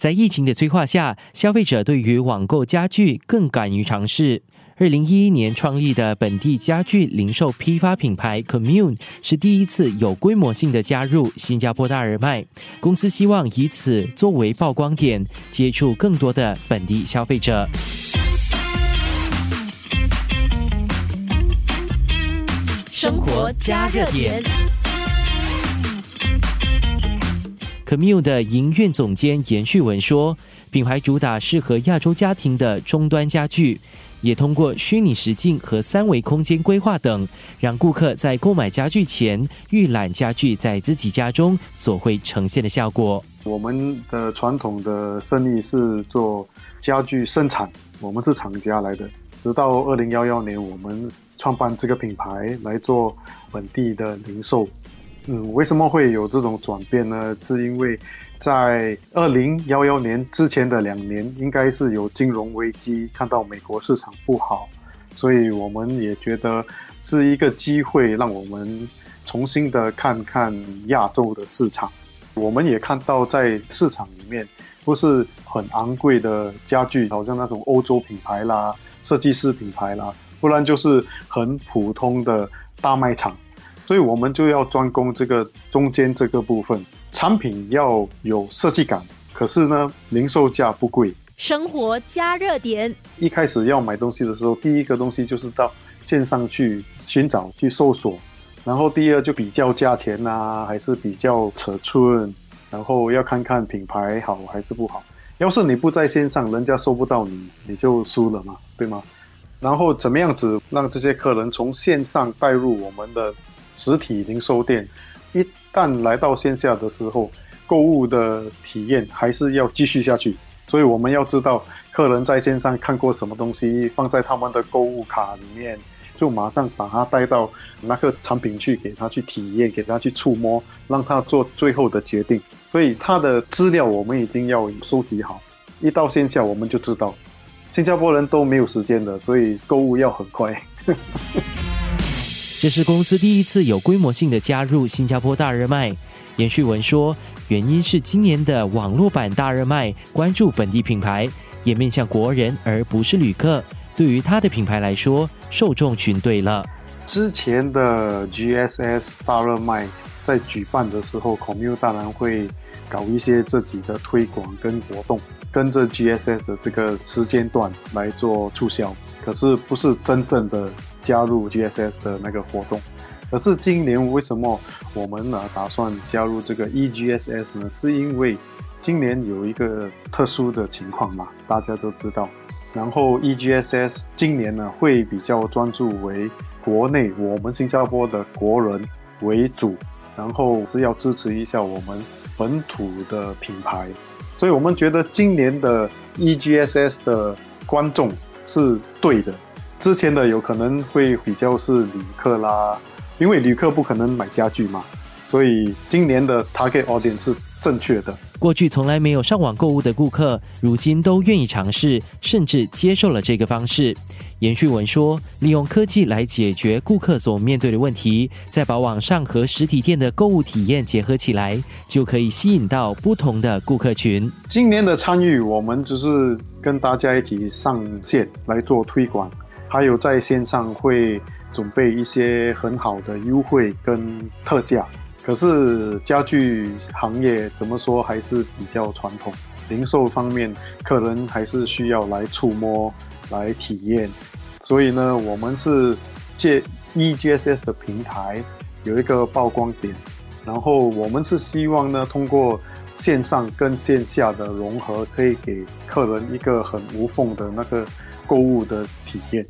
在疫情的催化下，消费者对于网购家具更敢于尝试。二零一一年创立的本地家具零售批发品牌 Commune 是第一次有规模性的加入新加坡大耳麦。公司希望以此作为曝光点，接触更多的本地消费者。生活加热点。Commune 的营运总监严旭文说：“品牌主打适合亚洲家庭的终端家具，也通过虚拟实境和三维空间规划等，让顾客在购买家具前预览家具在自己家中所会呈现的效果。我们的传统的生意是做家具生产，我们是厂家来的。直到二零幺幺年，我们创办这个品牌来做本地的零售。”嗯，为什么会有这种转变呢？是因为在二零幺幺年之前的两年，应该是有金融危机，看到美国市场不好，所以我们也觉得是一个机会，让我们重新的看看亚洲的市场。我们也看到在市场里面，不是很昂贵的家具，好像那种欧洲品牌啦、设计师品牌啦，不然就是很普通的大卖场。所以我们就要专攻这个中间这个部分，产品要有设计感，可是呢，零售价不贵。生活加热点，一开始要买东西的时候，第一个东西就是到线上去寻找、去搜索，然后第二就比较价钱啊，还是比较尺寸，然后要看看品牌好还是不好。要是你不在线上，人家搜不到你，你就输了嘛，对吗？然后怎么样子让这些客人从线上带入我们的？实体零售店一旦来到线下的时候，购物的体验还是要继续下去。所以我们要知道客人在线上看过什么东西，放在他们的购物卡里面，就马上把他带到那个产品去，给他去体验，给他去触摸，让他做最后的决定。所以他的资料我们一定要收集好。一到线下我们就知道，新加坡人都没有时间的，所以购物要很快。这是公司第一次有规模性的加入新加坡大热卖。严旭文说，原因是今年的网络版大热卖关注本地品牌，也面向国人而不是旅客。对于他的品牌来说，受众群对了。之前的 GSS 大热卖在举办的时候，Commune 当然会搞一些自己的推广跟活动，跟着 GSS 的这个时间段来做促销。可是不是真正的加入 GSS 的那个活动，可是今年为什么我们呢打算加入这个 EGSS 呢？是因为今年有一个特殊的情况嘛，大家都知道。然后 EGSS 今年呢会比较专注为国内我们新加坡的国人为主，然后是要支持一下我们本土的品牌，所以我们觉得今年的 EGSS 的观众。是对的，之前的有可能会比较是旅客啦，因为旅客不可能买家具嘛，所以今年的 target audience 是正确的。过去从来没有上网购物的顾客，如今都愿意尝试，甚至接受了这个方式。严旭文说：“利用科技来解决顾客所面对的问题，再把网上和实体店的购物体验结合起来，就可以吸引到不同的顾客群。”今年的参与，我们只是跟大家一起上线来做推广，还有在线上会准备一些很好的优惠跟特价。可是家具行业怎么说还是比较传统，零售方面客人还是需要来触摸、来体验，所以呢，我们是借 EGSS 的平台有一个曝光点，然后我们是希望呢，通过线上跟线下的融合，可以给客人一个很无缝的那个购物的体验。